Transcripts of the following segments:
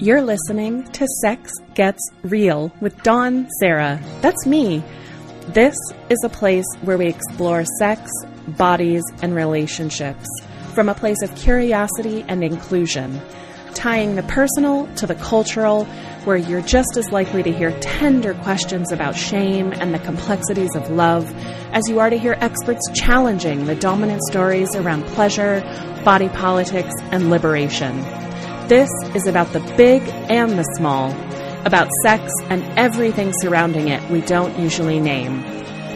You're listening to Sex Gets Real with Dawn Serra. That's me. This is a place where we explore sex, bodies, and relationships from a place of curiosity and inclusion, tying the personal to the cultural, where you're just as likely to hear tender questions about shame and the complexities of love as you are to hear experts challenging the dominant stories around pleasure, body politics, and liberation. This is about the big and the small, about sex and everything surrounding it we don't usually name.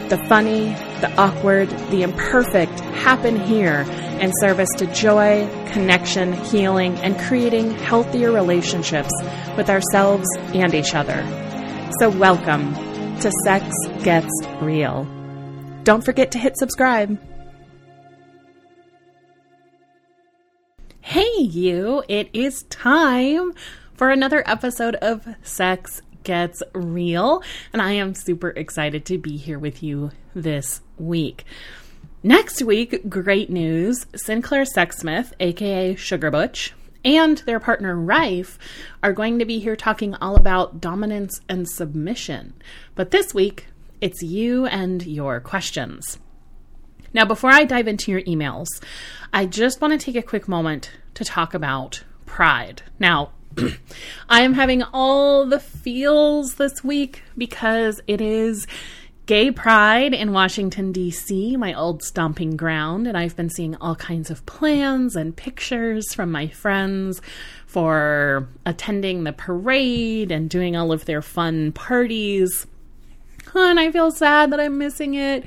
The funny, the awkward, the imperfect happen here in service to joy, connection, healing, and creating healthier relationships with ourselves and each other. So, welcome to Sex Gets Real. Don't forget to hit subscribe. Hey, you, it is time for another episode of Sex Gets Real, and I am super excited to be here with you this week. Next week, great news Sinclair Sexsmith, aka Sugar Butch, and their partner Rife are going to be here talking all about dominance and submission. But this week, it's you and your questions. Now, before I dive into your emails, I just want to take a quick moment to talk about pride. Now, I am having all the feels this week because it is Gay Pride in Washington, D.C., my old stomping ground, and I've been seeing all kinds of plans and pictures from my friends for attending the parade and doing all of their fun parties. And I feel sad that I'm missing it.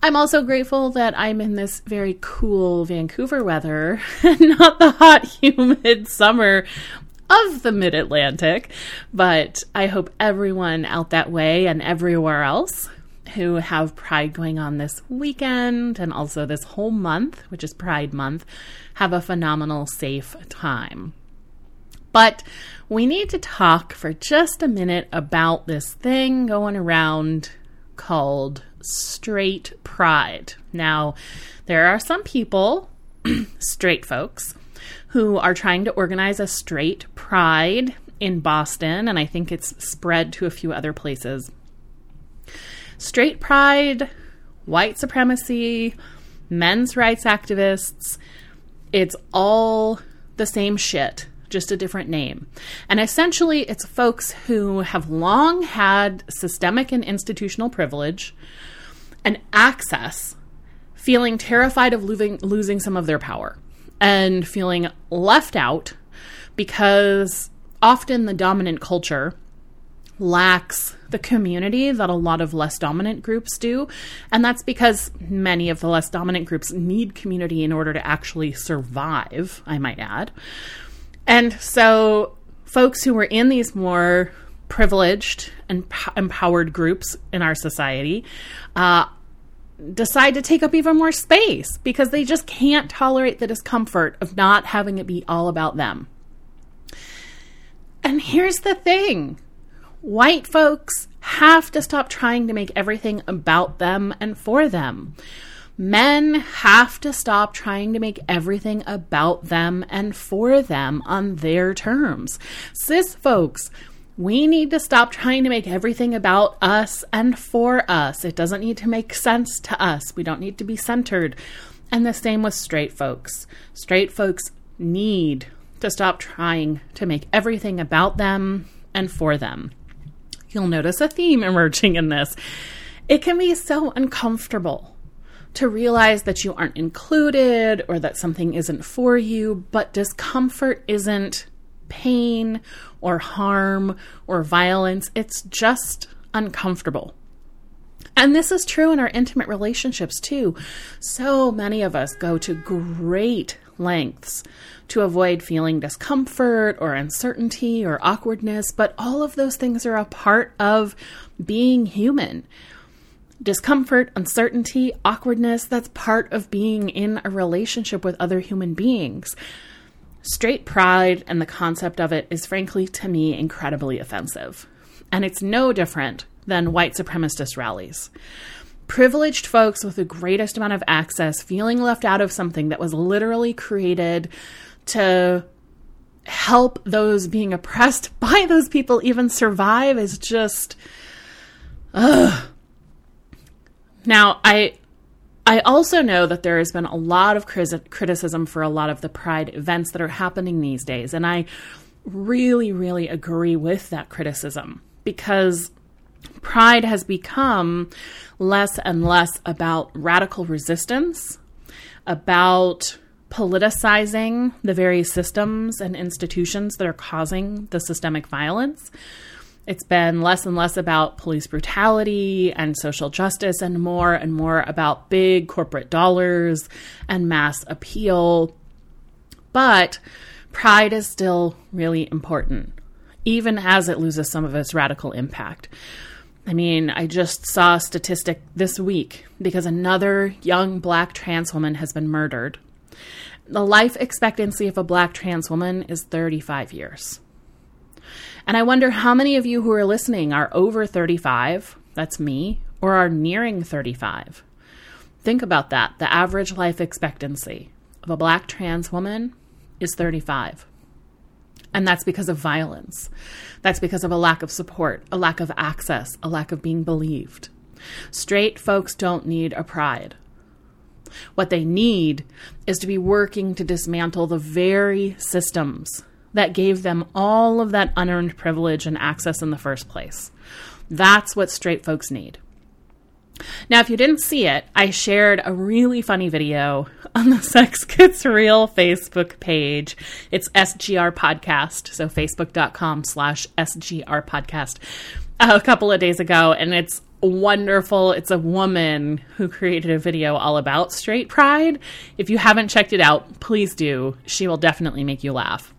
I'm also grateful that I'm in this very cool Vancouver weather and not the hot, humid summer of the mid Atlantic. But I hope everyone out that way and everywhere else who have Pride going on this weekend and also this whole month, which is Pride Month, have a phenomenal, safe time. But we need to talk for just a minute about this thing going around called straight pride. Now, there are some people, straight folks, who are trying to organize a straight pride in Boston, and I think it's spread to a few other places. Straight pride, white supremacy, men's rights activists, it's all the same shit just a different name. And essentially, it's folks who have long had systemic and institutional privilege and access, feeling terrified of losing, losing some of their power and feeling left out because often the dominant culture lacks the community that a lot of less dominant groups do. And that's because many of the less dominant groups need community in order to actually survive, I might add. And so, folks who were in these more privileged and empowered groups in our society uh, decide to take up even more space because they just can't tolerate the discomfort of not having it be all about them. And here's the thing white folks have to stop trying to make everything about them and for them. Men have to stop trying to make everything about them and for them on their terms. Cis folks, we need to stop trying to make everything about us and for us. It doesn't need to make sense to us. We don't need to be centered. And the same with straight folks. Straight folks need to stop trying to make everything about them and for them. You'll notice a theme emerging in this. It can be so uncomfortable to realize that you aren't included or that something isn't for you, but discomfort isn't pain or harm or violence. It's just uncomfortable. And this is true in our intimate relationships too. So many of us go to great lengths to avoid feeling discomfort or uncertainty or awkwardness, but all of those things are a part of being human discomfort, uncertainty, awkwardness, that's part of being in a relationship with other human beings. Straight pride and the concept of it is, frankly, to me, incredibly offensive. And it's no different than white supremacist rallies. Privileged folks with the greatest amount of access feeling left out of something that was literally created to help those being oppressed by those people even survive is just ugh. Now, I I also know that there has been a lot of criticism for a lot of the pride events that are happening these days and I really really agree with that criticism because pride has become less and less about radical resistance, about politicizing the very systems and institutions that are causing the systemic violence. It's been less and less about police brutality and social justice, and more and more about big corporate dollars and mass appeal. But pride is still really important, even as it loses some of its radical impact. I mean, I just saw a statistic this week because another young black trans woman has been murdered. The life expectancy of a black trans woman is 35 years. And I wonder how many of you who are listening are over 35, that's me, or are nearing 35. Think about that. The average life expectancy of a black trans woman is 35. And that's because of violence. That's because of a lack of support, a lack of access, a lack of being believed. Straight folks don't need a pride. What they need is to be working to dismantle the very systems that gave them all of that unearned privilege and access in the first place. That's what straight folks need. Now, if you didn't see it, I shared a really funny video on the Sex Gets Real Facebook page. It's SGR Podcast, so facebook.com slash SGR Podcast, a couple of days ago, and it's wonderful. It's a woman who created a video all about straight pride. If you haven't checked it out, please do. She will definitely make you laugh.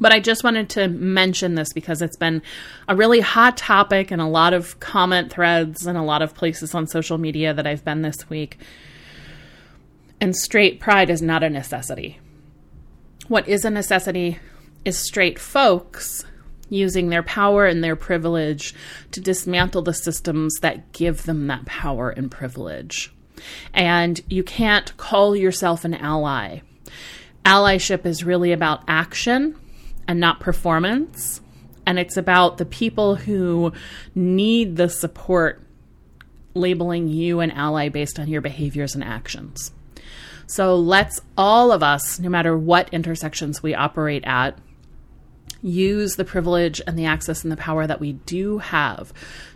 But I just wanted to mention this because it's been a really hot topic and a lot of comment threads and a lot of places on social media that I've been this week. And straight pride is not a necessity. What is a necessity is straight folks using their power and their privilege to dismantle the systems that give them that power and privilege. And you can't call yourself an ally. Allyship is really about action and not performance. And it's about the people who need the support labeling you an ally based on your behaviors and actions. So let's all of us, no matter what intersections we operate at, use the privilege and the access and the power that we do have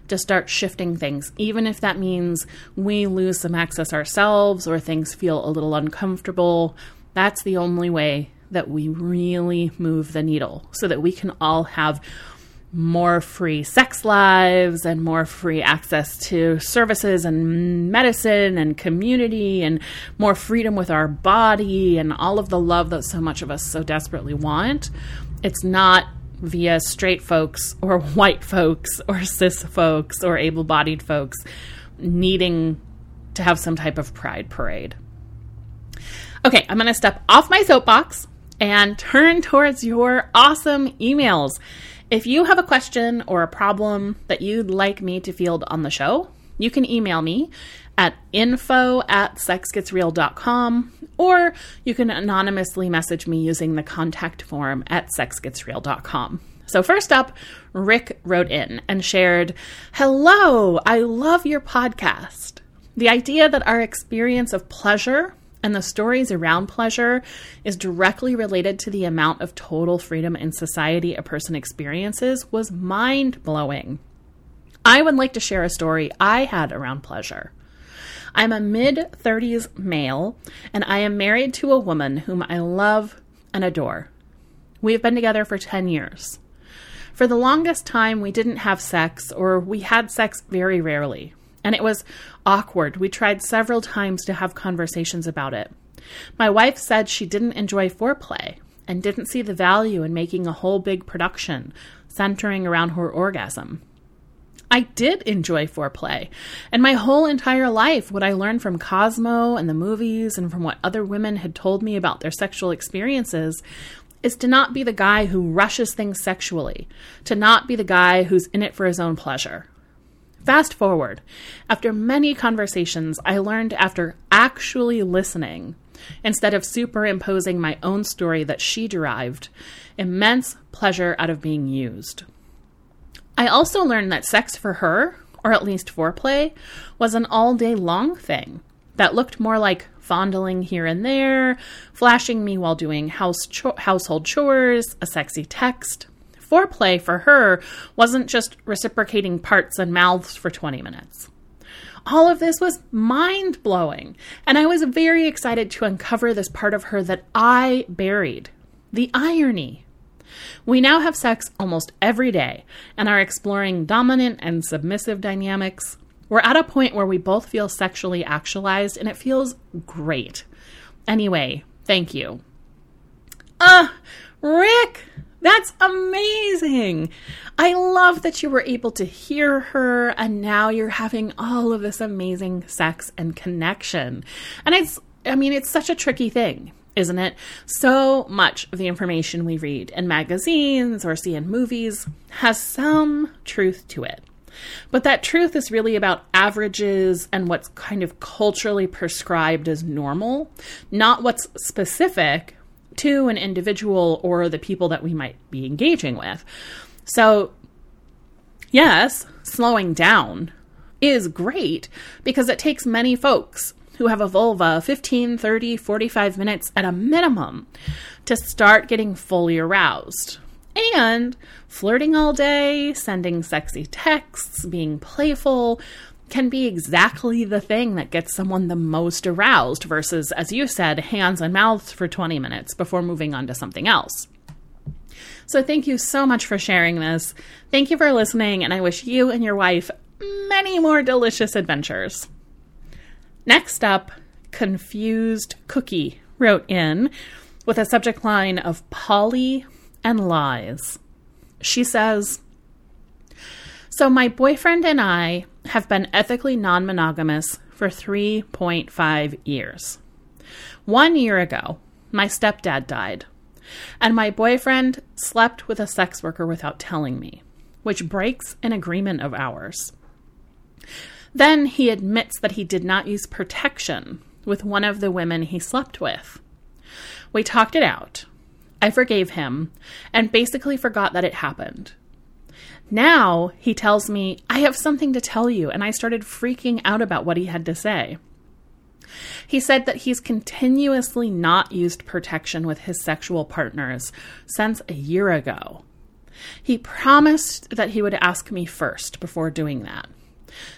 to start shifting things, even if that means we lose some access ourselves or things feel a little uncomfortable. That's the only way that we really move the needle so that we can all have more free sex lives and more free access to services and medicine and community and more freedom with our body and all of the love that so much of us so desperately want. It's not via straight folks or white folks or cis folks or able bodied folks needing to have some type of pride parade. Okay, I'm going to step off my soapbox and turn towards your awesome emails. If you have a question or a problem that you'd like me to field on the show, you can email me at info at sexgetsreal.com or you can anonymously message me using the contact form at sexgetsreal.com. So, first up, Rick wrote in and shared Hello, I love your podcast. The idea that our experience of pleasure and the stories around pleasure is directly related to the amount of total freedom in society a person experiences was mind blowing. I would like to share a story I had around pleasure. I'm a mid 30s male, and I am married to a woman whom I love and adore. We have been together for 10 years. For the longest time, we didn't have sex, or we had sex very rarely and it was awkward. We tried several times to have conversations about it. My wife said she didn't enjoy foreplay and didn't see the value in making a whole big production centering around her orgasm. I did enjoy foreplay, and my whole entire life, what I learned from Cosmo and the movies and from what other women had told me about their sexual experiences is to not be the guy who rushes things sexually, to not be the guy who's in it for his own pleasure. Fast forward, after many conversations, I learned after actually listening instead of superimposing my own story that she derived immense pleasure out of being used. I also learned that sex for her, or at least foreplay, was an all day long thing that looked more like fondling here and there, flashing me while doing house cho- household chores, a sexy text. Foreplay for her wasn't just reciprocating parts and mouths for 20 minutes. All of this was mind blowing, and I was very excited to uncover this part of her that I buried the irony. We now have sex almost every day and are exploring dominant and submissive dynamics. We're at a point where we both feel sexually actualized, and it feels great. Anyway, thank you. Uh, Rick! That's amazing. I love that you were able to hear her and now you're having all of this amazing sex and connection. And it's, I mean, it's such a tricky thing, isn't it? So much of the information we read in magazines or see in movies has some truth to it. But that truth is really about averages and what's kind of culturally prescribed as normal, not what's specific to an individual or the people that we might be engaging with. So, yes, slowing down is great because it takes many folks who have a vulva 15, 30, 45 minutes at a minimum to start getting fully aroused. And flirting all day, sending sexy texts, being playful, can be exactly the thing that gets someone the most aroused versus, as you said, hands and mouths for 20 minutes before moving on to something else. So, thank you so much for sharing this. Thank you for listening, and I wish you and your wife many more delicious adventures. Next up, Confused Cookie wrote in with a subject line of Poly and lies. She says, So, my boyfriend and I have been ethically non monogamous for 3.5 years. One year ago, my stepdad died, and my boyfriend slept with a sex worker without telling me, which breaks an agreement of ours. Then he admits that he did not use protection with one of the women he slept with. We talked it out. I forgave him and basically forgot that it happened. Now he tells me, I have something to tell you, and I started freaking out about what he had to say. He said that he's continuously not used protection with his sexual partners since a year ago. He promised that he would ask me first before doing that.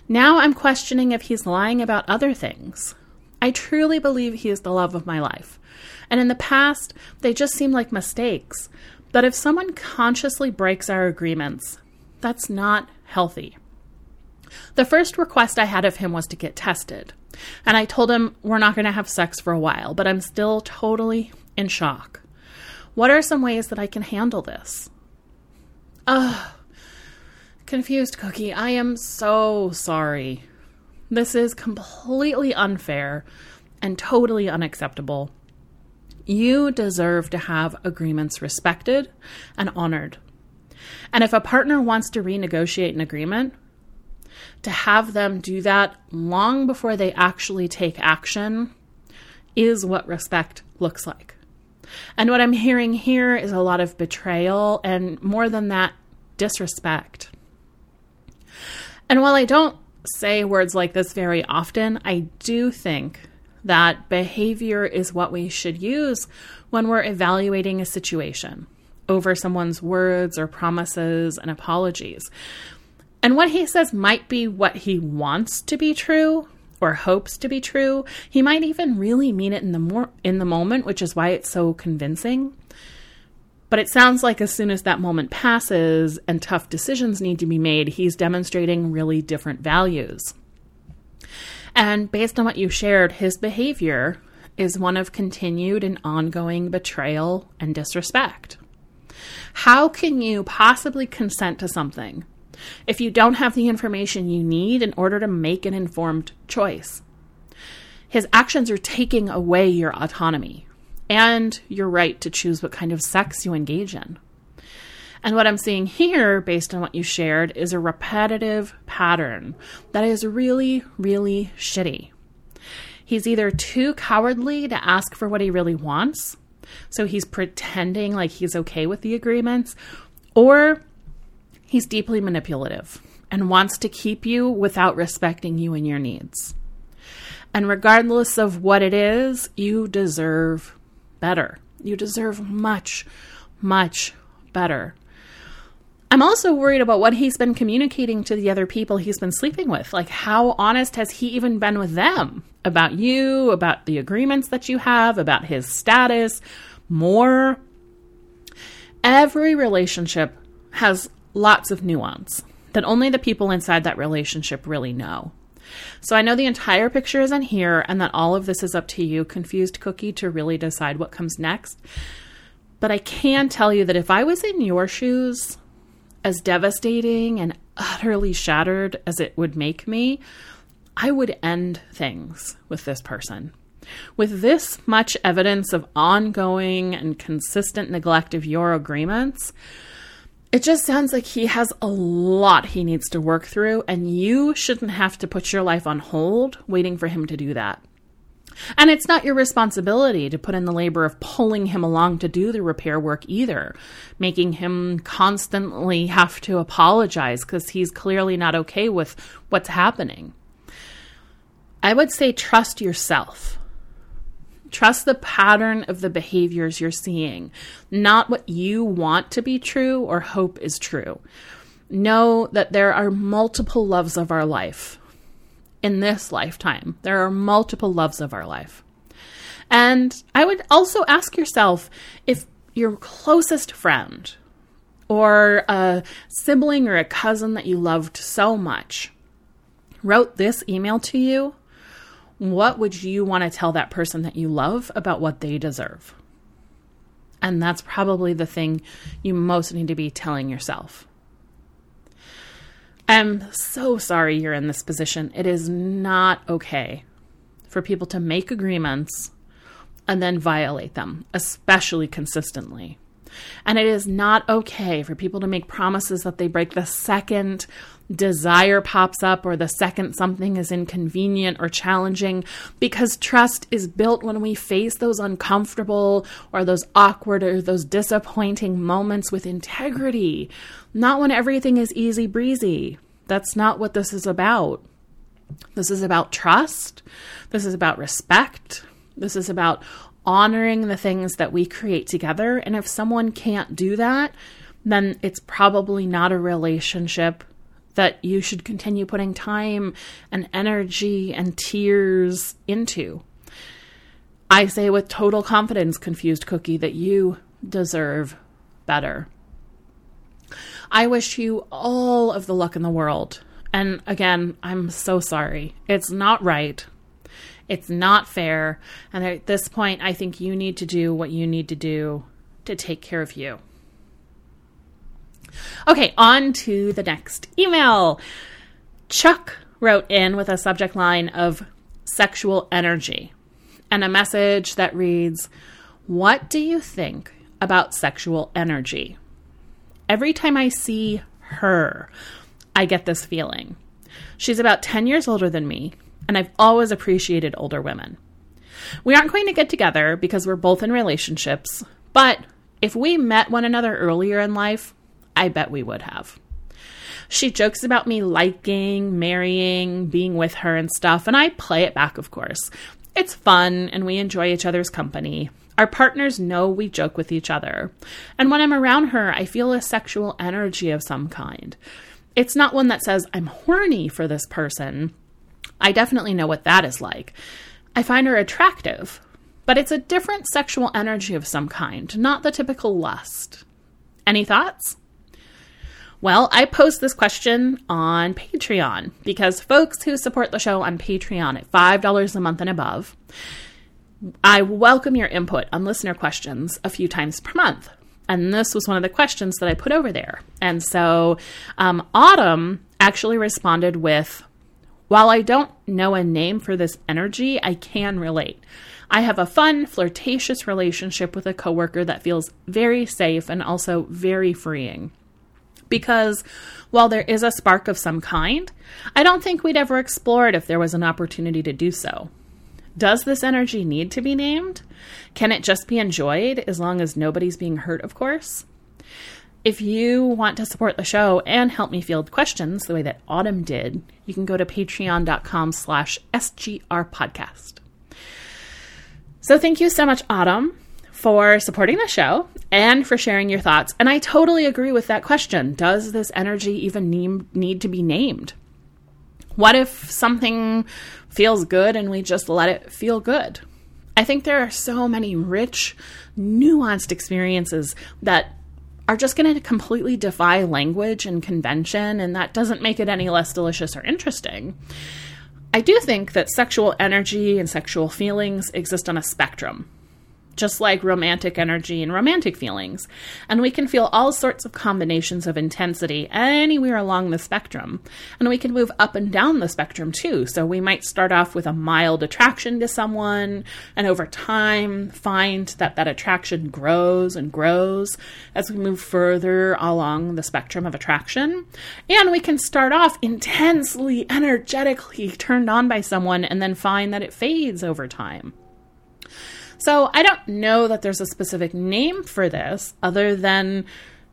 Now I'm questioning if he's lying about other things. I truly believe he is the love of my life. And in the past, they just seemed like mistakes. But if someone consciously breaks our agreements, that's not healthy. The first request I had of him was to get tested. And I told him we're not going to have sex for a while, but I'm still totally in shock. What are some ways that I can handle this? Ugh. Confused Cookie, I am so sorry. This is completely unfair and totally unacceptable. You deserve to have agreements respected and honored. And if a partner wants to renegotiate an agreement, to have them do that long before they actually take action is what respect looks like. And what I'm hearing here is a lot of betrayal and more than that, disrespect. And while I don't say words like this very often, I do think that behavior is what we should use when we're evaluating a situation over someone's words or promises and apologies. And what he says might be what he wants to be true or hopes to be true. He might even really mean it in the in the moment, which is why it's so convincing. But it sounds like as soon as that moment passes and tough decisions need to be made, he's demonstrating really different values. And based on what you shared, his behavior is one of continued and ongoing betrayal and disrespect. How can you possibly consent to something if you don't have the information you need in order to make an informed choice? His actions are taking away your autonomy and your right to choose what kind of sex you engage in. And what I'm seeing here, based on what you shared, is a repetitive pattern that is really, really shitty. He's either too cowardly to ask for what he really wants, so he's pretending like he's okay with the agreements, or he's deeply manipulative and wants to keep you without respecting you and your needs. And regardless of what it is, you deserve better. You deserve much, much better. I'm also worried about what he's been communicating to the other people he's been sleeping with. Like, how honest has he even been with them about you, about the agreements that you have, about his status, more? Every relationship has lots of nuance that only the people inside that relationship really know. So I know the entire picture isn't here and that all of this is up to you, confused cookie, to really decide what comes next. But I can tell you that if I was in your shoes, as devastating and utterly shattered as it would make me, I would end things with this person. With this much evidence of ongoing and consistent neglect of your agreements, it just sounds like he has a lot he needs to work through, and you shouldn't have to put your life on hold waiting for him to do that. And it's not your responsibility to put in the labor of pulling him along to do the repair work either, making him constantly have to apologize because he's clearly not okay with what's happening. I would say trust yourself. Trust the pattern of the behaviors you're seeing, not what you want to be true or hope is true. Know that there are multiple loves of our life in this lifetime. There are multiple loves of our life. And I would also ask yourself if your closest friend or a sibling or a cousin that you loved so much wrote this email to you, what would you want to tell that person that you love about what they deserve? And that's probably the thing you most need to be telling yourself. I'm so sorry you're in this position. It is not okay for people to make agreements and then violate them, especially consistently. And it is not okay for people to make promises that they break the second desire pops up or the second something is inconvenient or challenging because trust is built when we face those uncomfortable or those awkward or those disappointing moments with integrity, not when everything is easy breezy. That's not what this is about. This is about trust. This is about respect. This is about honoring the things that we create together. And if someone can't do that, then it's probably not a relationship that you should continue putting time and energy and tears into. I say with total confidence, Confused Cookie, that you deserve better. I wish you all of the luck in the world. And again, I'm so sorry. It's not right. It's not fair. And at this point, I think you need to do what you need to do to take care of you. Okay, on to the next email. Chuck wrote in with a subject line of sexual energy and a message that reads What do you think about sexual energy? Every time I see her, I get this feeling. She's about 10 years older than me, and I've always appreciated older women. We aren't going to get together because we're both in relationships, but if we met one another earlier in life, I bet we would have. She jokes about me liking, marrying, being with her and stuff, and I play it back, of course. It's fun and we enjoy each other's company. Our partners know we joke with each other. And when I'm around her, I feel a sexual energy of some kind. It's not one that says, I'm horny for this person. I definitely know what that is like. I find her attractive, but it's a different sexual energy of some kind, not the typical lust. Any thoughts? Well, I post this question on Patreon because folks who support the show on Patreon at $5 a month and above, I welcome your input on listener questions a few times per month. And this was one of the questions that I put over there. And so um, Autumn actually responded with While I don't know a name for this energy, I can relate. I have a fun, flirtatious relationship with a coworker that feels very safe and also very freeing because while there is a spark of some kind, I don't think we'd ever explore it if there was an opportunity to do so. Does this energy need to be named? Can it just be enjoyed as long as nobody's being hurt, of course? If you want to support the show and help me field questions the way that Autumn did, you can go to patreon.com slash SGR podcast. So thank you so much, Autumn, for supporting the show and for sharing your thoughts. And I totally agree with that question. Does this energy even need, need to be named? What if something feels good and we just let it feel good? I think there are so many rich, nuanced experiences that are just going to completely defy language and convention, and that doesn't make it any less delicious or interesting. I do think that sexual energy and sexual feelings exist on a spectrum just like romantic energy and romantic feelings. And we can feel all sorts of combinations of intensity anywhere along the spectrum. And we can move up and down the spectrum too. So we might start off with a mild attraction to someone, and over time find that that attraction grows and grows as we move further along the spectrum of attraction. And we can start off intensely, energetically turned on by someone and then find that it fades over time. So I don't know that there's a specific name for this other than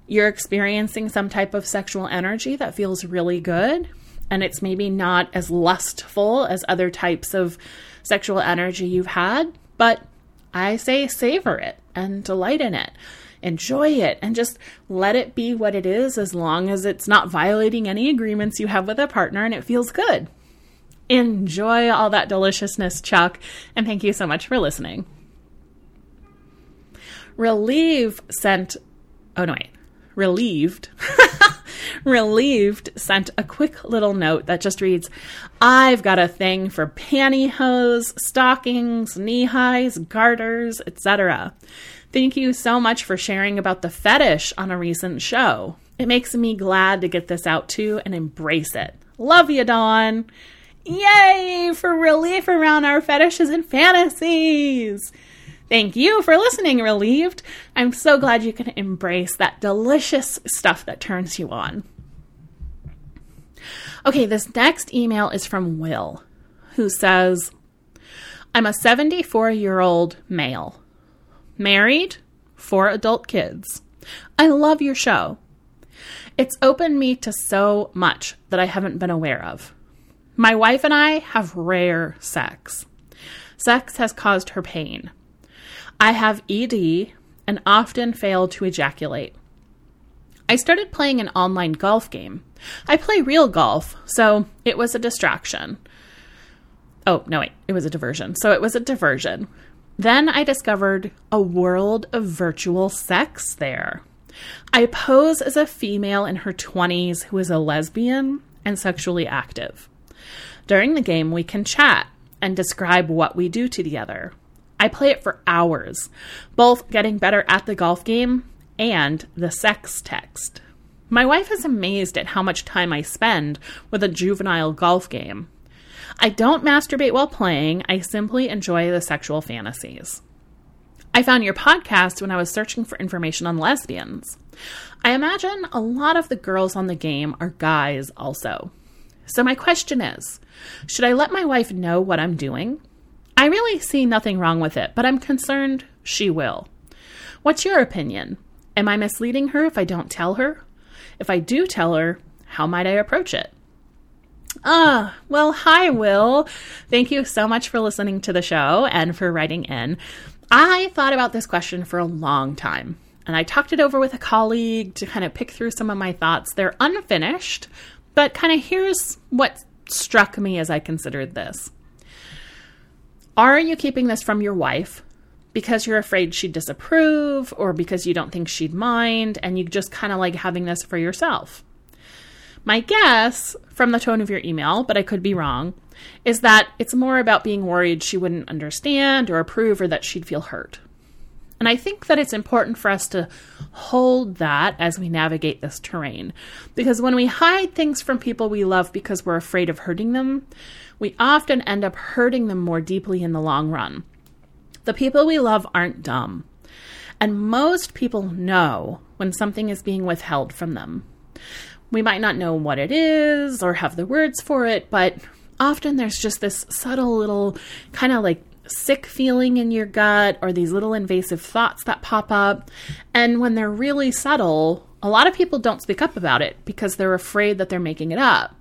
you're experiencing some type of sexual energy that feels really good and it's maybe not as lustful as other types of sexual energy you've had, but I say savor it and delight in it. Enjoy it and just let it be what it is as long as it's not violating any agreements you have with a partner and it feels good. Enjoy all that deliciousness, Chuck, and thank you so much for listening. Relieve sent, oh no, wait, relieved. relieved sent a quick little note that just reads I've got a thing for pantyhose, stockings, knee highs, garters, etc. Thank you so much for sharing about the fetish on a recent show. It makes me glad to get this out too and embrace it. Love you, Dawn. Yay for relief around our fetishes and fantasies. Thank you for listening, Relieved. I'm so glad you can embrace that delicious stuff that turns you on. Okay, this next email is from Will, who says, I'm a 74 year old male, married, four adult kids. I love your show. It's opened me to so much that I haven't been aware of. My wife and I have rare sex. Sex has caused her pain. I have ED and often fail to ejaculate. I started playing an online golf game. I play real golf, so it was a distraction. Oh, no, wait, it was a diversion. So it was a diversion. Then I discovered a world of virtual sex there. I pose as a female in her 20s who is a lesbian and sexually active. During the game, we can chat and describe what we do together. I play it for hours, both getting better at the golf game and the sex text. My wife is amazed at how much time I spend with a juvenile golf game. I don't masturbate while playing, I simply enjoy the sexual fantasies. I found your podcast when I was searching for information on lesbians. I imagine a lot of the girls on the game are guys also. So, my question is should I let my wife know what I'm doing? I really see nothing wrong with it, but I'm concerned she will. What's your opinion? Am I misleading her if I don't tell her? If I do tell her, how might I approach it? Ah, well, hi, Will. Thank you so much for listening to the show and for writing in. I thought about this question for a long time, and I talked it over with a colleague to kind of pick through some of my thoughts. They're unfinished, but kind of here's what struck me as I considered this. Are you keeping this from your wife because you're afraid she'd disapprove or because you don't think she'd mind and you just kind of like having this for yourself? My guess from the tone of your email, but I could be wrong, is that it's more about being worried she wouldn't understand or approve or that she'd feel hurt. And I think that it's important for us to hold that as we navigate this terrain. Because when we hide things from people we love because we're afraid of hurting them, we often end up hurting them more deeply in the long run. The people we love aren't dumb. And most people know when something is being withheld from them. We might not know what it is or have the words for it, but often there's just this subtle little kind of like sick feeling in your gut or these little invasive thoughts that pop up. And when they're really subtle, a lot of people don't speak up about it because they're afraid that they're making it up.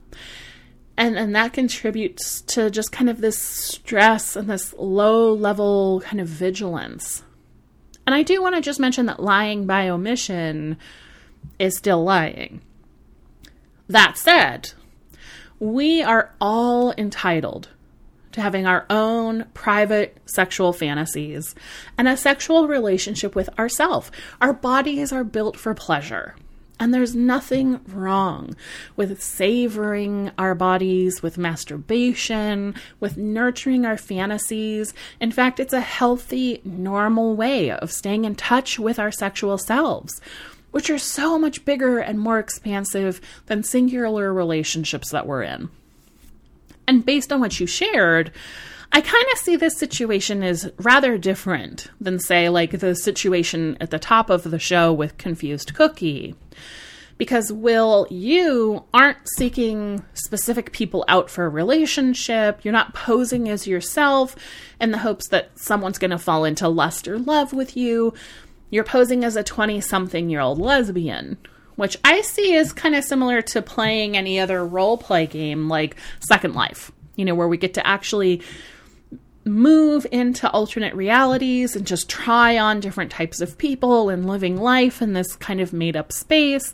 And, and that contributes to just kind of this stress and this low level kind of vigilance. And I do want to just mention that lying by omission is still lying. That said, we are all entitled to having our own private sexual fantasies and a sexual relationship with ourself. Our bodies are built for pleasure. And there's nothing wrong with savoring our bodies, with masturbation, with nurturing our fantasies. In fact, it's a healthy, normal way of staying in touch with our sexual selves, which are so much bigger and more expansive than singular relationships that we're in. And based on what you shared, I kind of see this situation as rather different than, say, like the situation at the top of the show with Confused Cookie. Because, Will, you aren't seeking specific people out for a relationship. You're not posing as yourself in the hopes that someone's going to fall into lust or love with you. You're posing as a 20 something year old lesbian which I see as kind of similar to playing any other role play game like Second Life, you know, where we get to actually move into alternate realities and just try on different types of people and living life in this kind of made up space.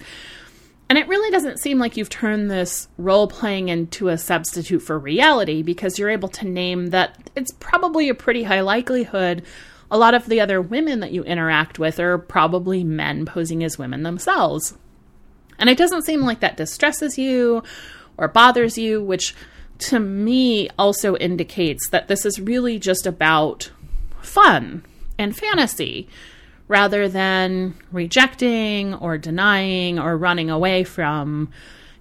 And it really doesn't seem like you've turned this role playing into a substitute for reality because you're able to name that it's probably a pretty high likelihood a lot of the other women that you interact with are probably men posing as women themselves. And it doesn't seem like that distresses you or bothers you, which to me also indicates that this is really just about fun and fantasy rather than rejecting or denying or running away from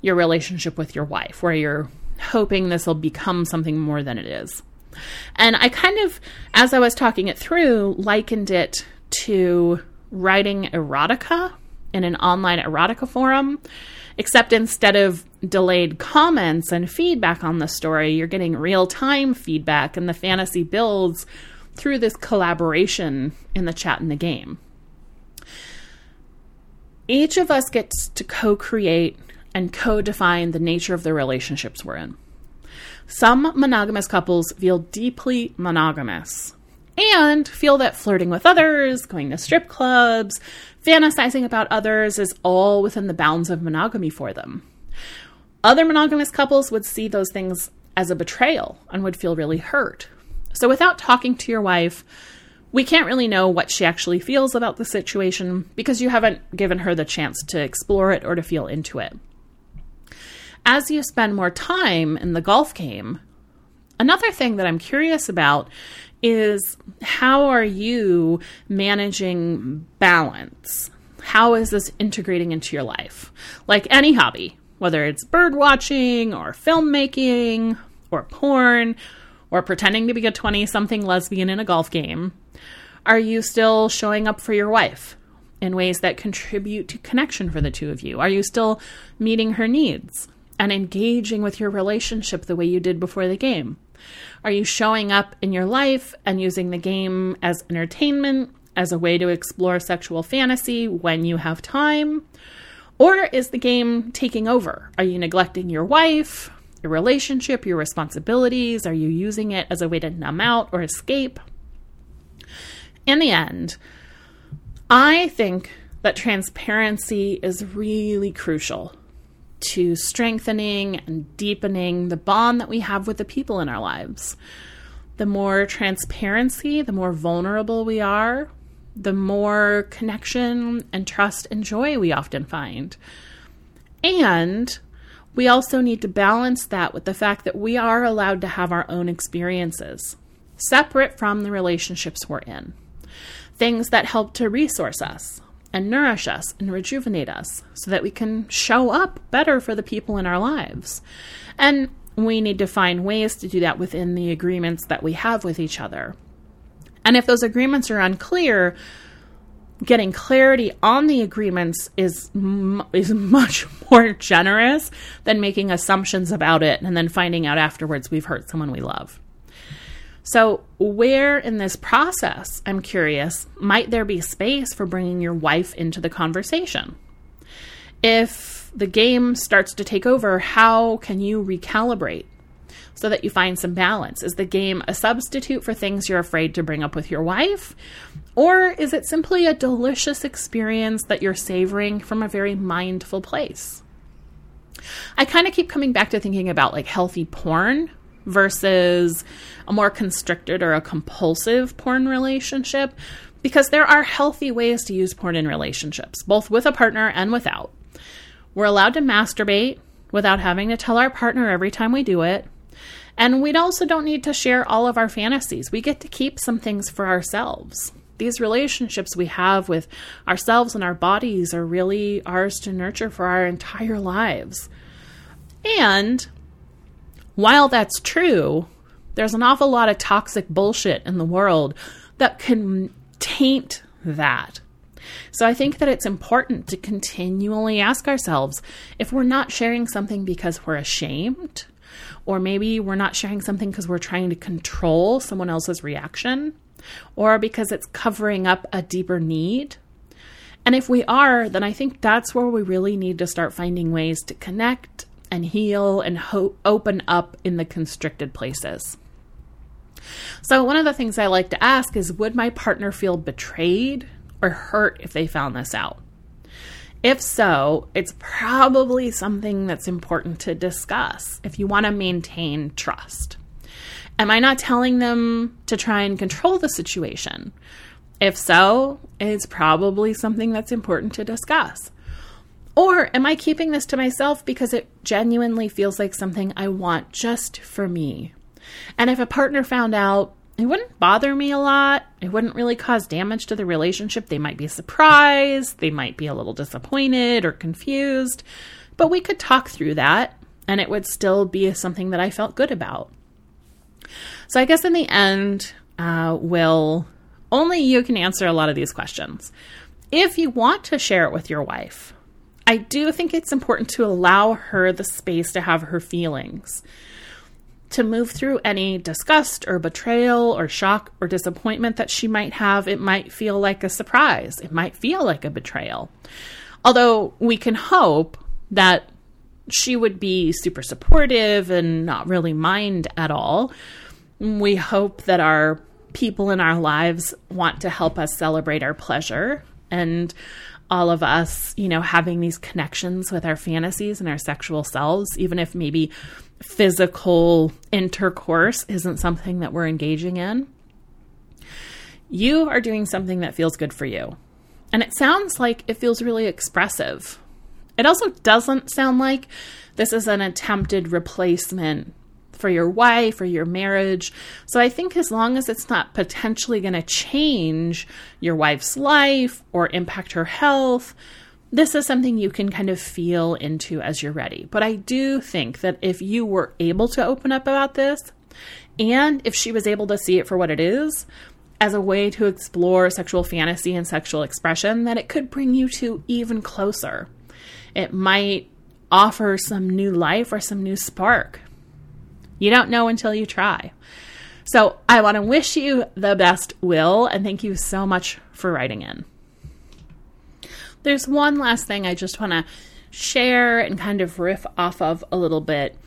your relationship with your wife, where you're hoping this will become something more than it is. And I kind of, as I was talking it through, likened it to writing erotica in an online erotica forum, except instead of delayed comments and feedback on the story, you're getting real time feedback, and the fantasy builds through this collaboration in the chat in the game. Each of us gets to co create and co define the nature of the relationships we're in. Some monogamous couples feel deeply monogamous and feel that flirting with others, going to strip clubs, fantasizing about others is all within the bounds of monogamy for them. Other monogamous couples would see those things as a betrayal and would feel really hurt. So, without talking to your wife, we can't really know what she actually feels about the situation because you haven't given her the chance to explore it or to feel into it. As you spend more time in the golf game, another thing that I'm curious about is how are you managing balance? How is this integrating into your life? Like any hobby, whether it's bird watching or filmmaking or porn or pretending to be a 20 something lesbian in a golf game, are you still showing up for your wife in ways that contribute to connection for the two of you? Are you still meeting her needs and engaging with your relationship the way you did before the game? Are you showing up in your life and using the game as entertainment, as a way to explore sexual fantasy when you have time? Or is the game taking over? Are you neglecting your wife, your relationship, your responsibilities? Are you using it as a way to numb out or escape? In the end, I think that transparency is really crucial to strengthening and deepening the bond that we have with the people in our lives. The more transparency, the more vulnerable we are, the more connection and trust and joy we often find. And we also need to balance that with the fact that we are allowed to have our own experiences, separate from the relationships we're in. Things that help to resource us, and nourish us and rejuvenate us so that we can show up better for the people in our lives. And we need to find ways to do that within the agreements that we have with each other. And if those agreements are unclear, getting clarity on the agreements is is much more generous than making assumptions about it and then finding out afterwards we've hurt someone we love. So, where in this process, I'm curious, might there be space for bringing your wife into the conversation? If the game starts to take over, how can you recalibrate so that you find some balance? Is the game a substitute for things you're afraid to bring up with your wife? Or is it simply a delicious experience that you're savoring from a very mindful place? I kind of keep coming back to thinking about like healthy porn versus a more constricted or a compulsive porn relationship because there are healthy ways to use porn in relationships, both with a partner and without. We're allowed to masturbate without having to tell our partner every time we do it. And we also don't need to share all of our fantasies. We get to keep some things for ourselves. These relationships we have with ourselves and our bodies are really ours to nurture for our entire lives. And while that's true, there's an awful lot of toxic bullshit in the world that can taint that. So I think that it's important to continually ask ourselves if we're not sharing something because we're ashamed, or maybe we're not sharing something because we're trying to control someone else's reaction, or because it's covering up a deeper need. And if we are, then I think that's where we really need to start finding ways to connect and heal and ho- open up in the constricted places. So, one of the things I like to ask is Would my partner feel betrayed or hurt if they found this out? If so, it's probably something that's important to discuss if you want to maintain trust. Am I not telling them to try and control the situation? If so, it's probably something that's important to discuss. Or am I keeping this to myself because it genuinely feels like something I want just for me? And if a partner found out, it wouldn't bother me a lot. It wouldn't really cause damage to the relationship. They might be surprised, they might be a little disappointed or confused, but we could talk through that and it would still be something that I felt good about. So I guess in the end, uh, Will, only you can answer a lot of these questions. If you want to share it with your wife, I do think it's important to allow her the space to have her feelings to move through any disgust or betrayal or shock or disappointment that she might have, it might feel like a surprise. It might feel like a betrayal. Although we can hope that she would be super supportive and not really mind at all. We hope that our people in our lives want to help us celebrate our pleasure and all of us, you know, having these connections with our fantasies and our sexual selves, even if maybe physical intercourse isn't something that we're engaging in, you are doing something that feels good for you. And it sounds like it feels really expressive. It also doesn't sound like this is an attempted replacement for your wife or your marriage. So I think as long as it's not potentially going to change your wife's life or impact her health this is something you can kind of feel into as you're ready. But I do think that if you were able to open up about this, and if she was able to see it for what it is, as a way to explore sexual fantasy and sexual expression, that it could bring you to even closer. It might offer some new life or some new spark. You don't know until you try. So I want to wish you the best, Will, and thank you so much for writing in. There's one last thing I just want to share and kind of riff off of a little bit.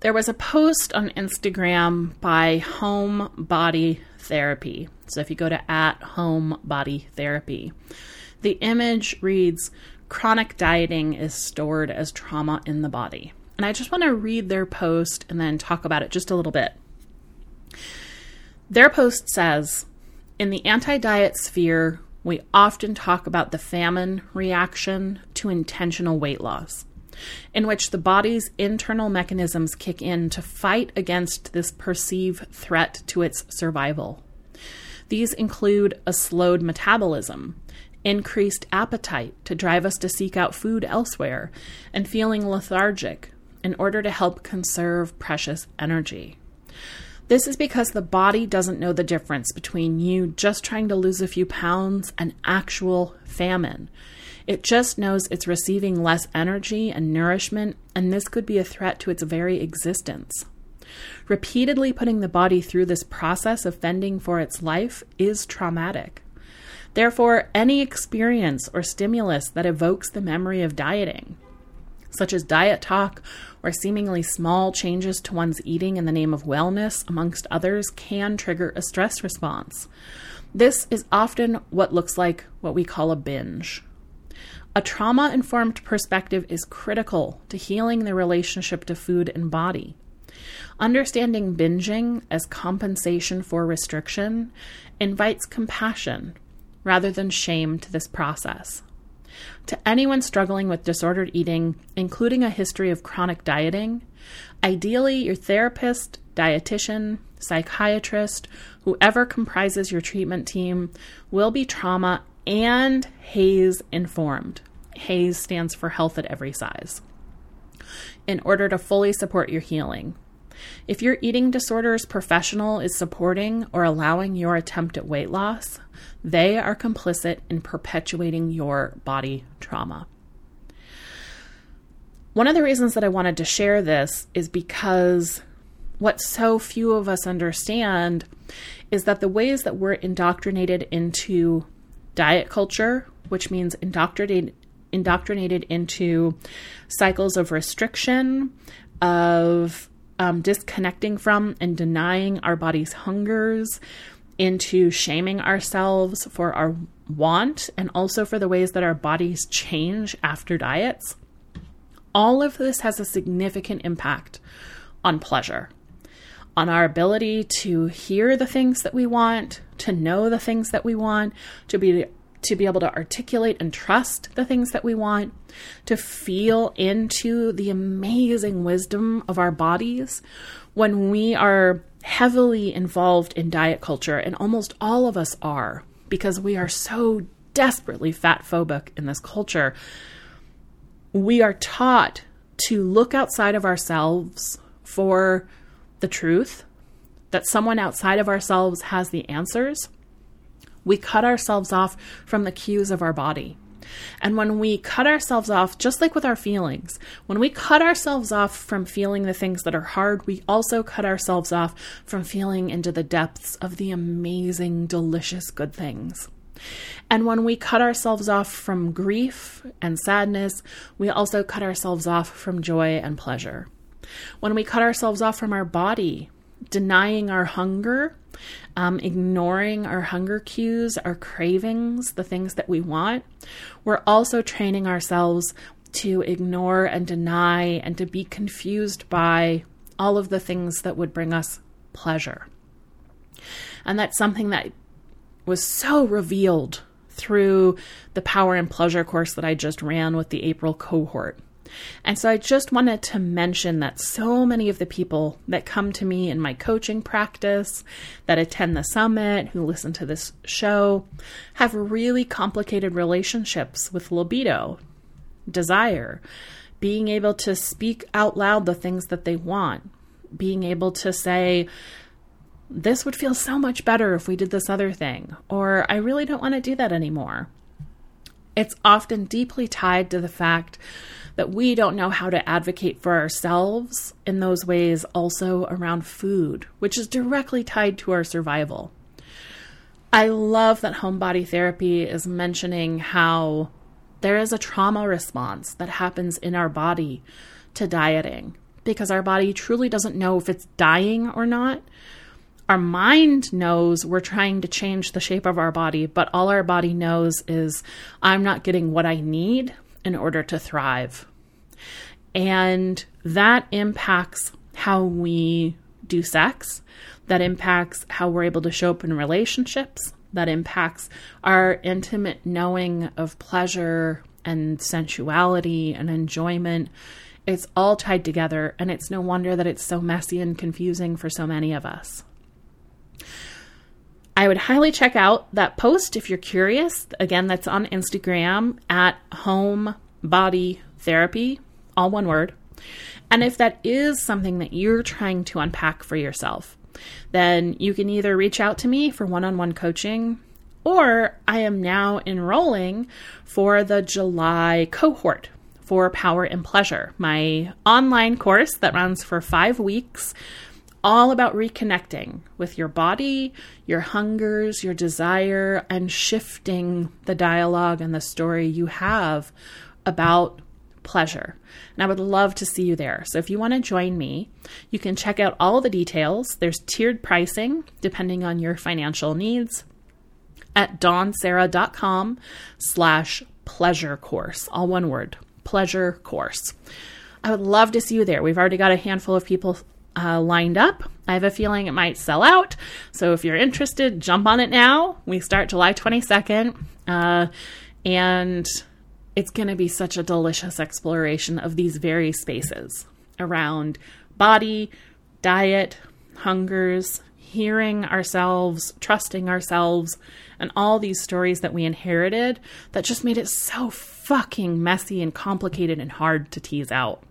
There was a post on Instagram by Home Body Therapy. So if you go to at Home Body Therapy, the image reads Chronic dieting is stored as trauma in the body. And I just want to read their post and then talk about it just a little bit. Their post says In the anti diet sphere, we often talk about the famine reaction to intentional weight loss, in which the body's internal mechanisms kick in to fight against this perceived threat to its survival. These include a slowed metabolism, increased appetite to drive us to seek out food elsewhere, and feeling lethargic in order to help conserve precious energy. This is because the body doesn't know the difference between you just trying to lose a few pounds and actual famine. It just knows it's receiving less energy and nourishment, and this could be a threat to its very existence. Repeatedly putting the body through this process of fending for its life is traumatic. Therefore, any experience or stimulus that evokes the memory of dieting, such as diet talk or seemingly small changes to one's eating in the name of wellness, amongst others, can trigger a stress response. This is often what looks like what we call a binge. A trauma informed perspective is critical to healing the relationship to food and body. Understanding binging as compensation for restriction invites compassion rather than shame to this process. To anyone struggling with disordered eating, including a history of chronic dieting, ideally your therapist, dietitian, psychiatrist, whoever comprises your treatment team will be trauma and HAES informed. HAES stands for Health at Every Size. In order to fully support your healing, if your eating disorders professional is supporting or allowing your attempt at weight loss, they are complicit in perpetuating your body trauma. One of the reasons that I wanted to share this is because what so few of us understand is that the ways that we're indoctrinated into diet culture, which means indoctrinated indoctrinated into cycles of restriction, of um, disconnecting from and denying our body's hungers, into shaming ourselves for our want, and also for the ways that our bodies change after diets. All of this has a significant impact on pleasure, on our ability to hear the things that we want, to know the things that we want, to be to be able to articulate and trust the things that we want, to feel into the amazing wisdom of our bodies when we are heavily involved in diet culture, and almost all of us are because we are so desperately fat phobic in this culture. We are taught to look outside of ourselves for the truth, that someone outside of ourselves has the answers we cut ourselves off from the cues of our body. And when we cut ourselves off, just like with our feelings, when we cut ourselves off from feeling the things that are hard, we also cut ourselves off from feeling into the depths of the amazing, delicious good things. And when we cut ourselves off from grief and sadness, we also cut ourselves off from joy and pleasure. When we cut ourselves off from our body, denying our hunger, um, ignoring our hunger cues, our cravings, the things that we want. We're also training ourselves to ignore and deny and to be confused by all of the things that would bring us pleasure. And that's something that was so revealed through the power and pleasure course that I just ran with the April cohort. And so I just wanted to mention that so many of the people that come to me in my coaching practice, that attend the summit, who listen to this show, have really complicated relationships with libido, desire, being able to speak out loud the things that they want, being able to say, this would feel so much better if we did this other thing, or I really don't want to do that anymore. It's often deeply tied to the fact that we don't know how to advocate for ourselves in those ways also around food, which is directly tied to our survival. I love that home body therapy is mentioning how there is a trauma response that happens in our body to dieting because our body truly doesn't know if it's dying or not. Our mind knows we're trying to change the shape of our body, but all our body knows is I'm not getting what I need in order to thrive. And that impacts how we do sex, that impacts how we're able to show up in relationships, that impacts our intimate knowing of pleasure and sensuality and enjoyment. It's all tied together, and it's no wonder that it's so messy and confusing for so many of us. I would highly check out that post if you're curious. Again, that's on Instagram at Home Body Therapy, all one word. And if that is something that you're trying to unpack for yourself, then you can either reach out to me for one on one coaching, or I am now enrolling for the July cohort for Power in Pleasure, my online course that runs for five weeks all about reconnecting with your body, your hungers, your desire, and shifting the dialogue and the story you have about pleasure. And I would love to see you there. So if you want to join me, you can check out all the details. There's tiered pricing depending on your financial needs at dawnserra.com slash pleasure course. All one word, pleasure course. I would love to see you there. We've already got a handful of people uh, lined up. I have a feeling it might sell out. So if you're interested, jump on it now. We start July 22nd. Uh, and it's going to be such a delicious exploration of these very spaces around body, diet, hungers, hearing ourselves, trusting ourselves, and all these stories that we inherited that just made it so fucking messy and complicated and hard to tease out.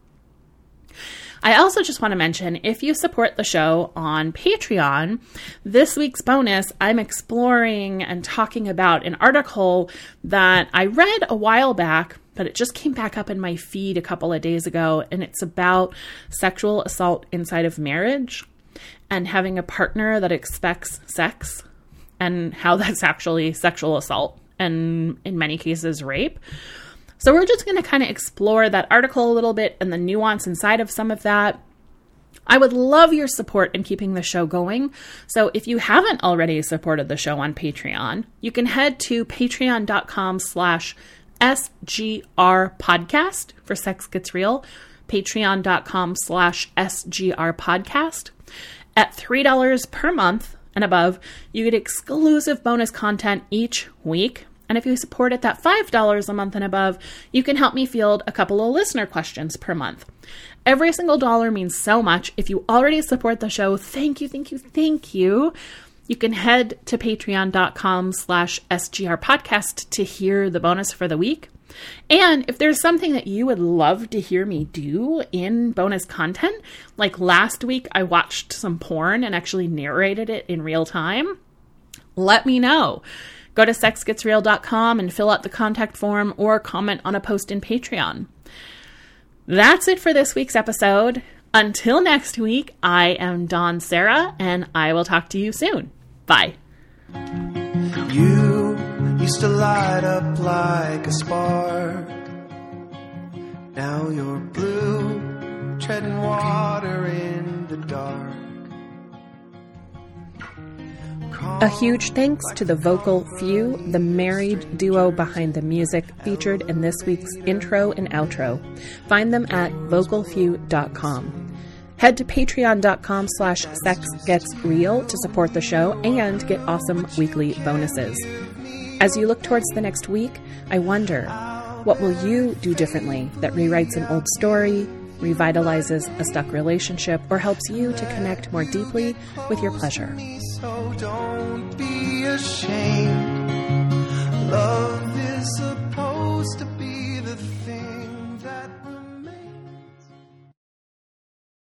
I also just want to mention if you support the show on Patreon, this week's bonus, I'm exploring and talking about an article that I read a while back, but it just came back up in my feed a couple of days ago, and it's about sexual assault inside of marriage and having a partner that expects sex and how that's actually sexual assault and in many cases rape. So we're just going to kind of explore that article a little bit and the nuance inside of some of that. I would love your support in keeping the show going. So if you haven't already supported the show on Patreon, you can head to patreon.com slash SGR podcast for Sex Gets Real, patreon.com slash SGR podcast. At $3 per month and above, you get exclusive bonus content each week and if you support at that $5 a month and above, you can help me field a couple of listener questions per month. Every single dollar means so much. If you already support the show, thank you, thank you, thank you. You can head to patreon.com slash SGR podcast to hear the bonus for the week. And if there's something that you would love to hear me do in bonus content, like last week I watched some porn and actually narrated it in real time, let me know. Go to sexgetsreal.com and fill out the contact form or comment on a post in Patreon. That's it for this week's episode. Until next week, I am Dawn Serra, and I will talk to you soon. Bye. You used to light up like a spark. Now you're blue, treading water in the dark. A huge thanks to the Vocal Few, the married duo behind the music featured in this week's intro and outro. Find them at vocalfew.com. Head to patreon.com slash sexgetsreal to support the show and get awesome weekly bonuses. As you look towards the next week, I wonder, what will you do differently that rewrites an old story, revitalizes a stuck relationship, or helps you to connect more deeply with your pleasure. Love is supposed to